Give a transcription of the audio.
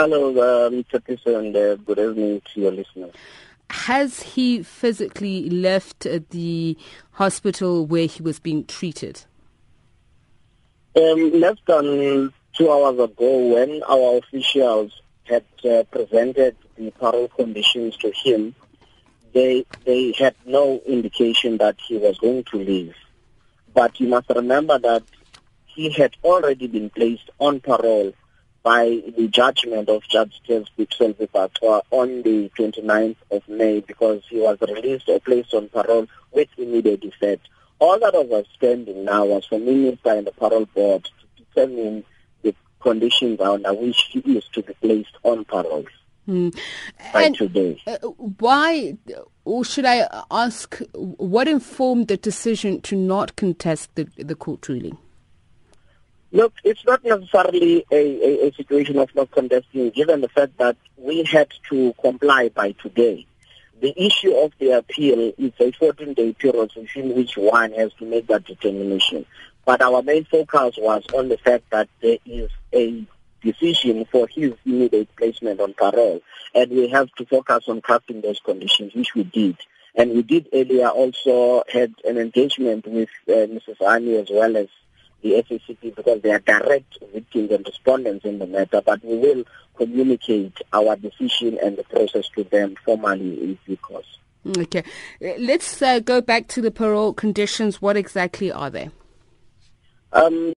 Hello, uh, Mr. Piso, and uh, good evening to your listeners. Has he physically left the hospital where he was being treated? Um, less than two hours ago, when our officials had uh, presented the parole conditions to him, they they had no indication that he was going to leave. But you must remember that he had already been placed on parole by the judgment of Judge Selby Baqwa on the 29th of May because he was released or placed on parole with immediate effect. All that was outstanding now was for Minister and the parole board to determine the conditions under which he is to be placed on parole. Mm. And today. Uh, why, or should I ask, what informed the decision to not contest the, the court ruling? Look, it's not necessarily a, a, a, situation of not contesting, given the fact that we had to comply by today. The issue of the appeal is a 14-day period within which one has to make that determination. But our main focus was on the fact that there is a decision for his immediate placement on parole, and we have to focus on crafting those conditions, which we did. And we did earlier also had an engagement with uh, Mrs. Hani as well as the SACP because they are direct victims and respondents in the matter, but we will communicate our decision and the process to them formally in due course. Okay. Let's uh, go back to the parole conditions. What exactly are they? Um,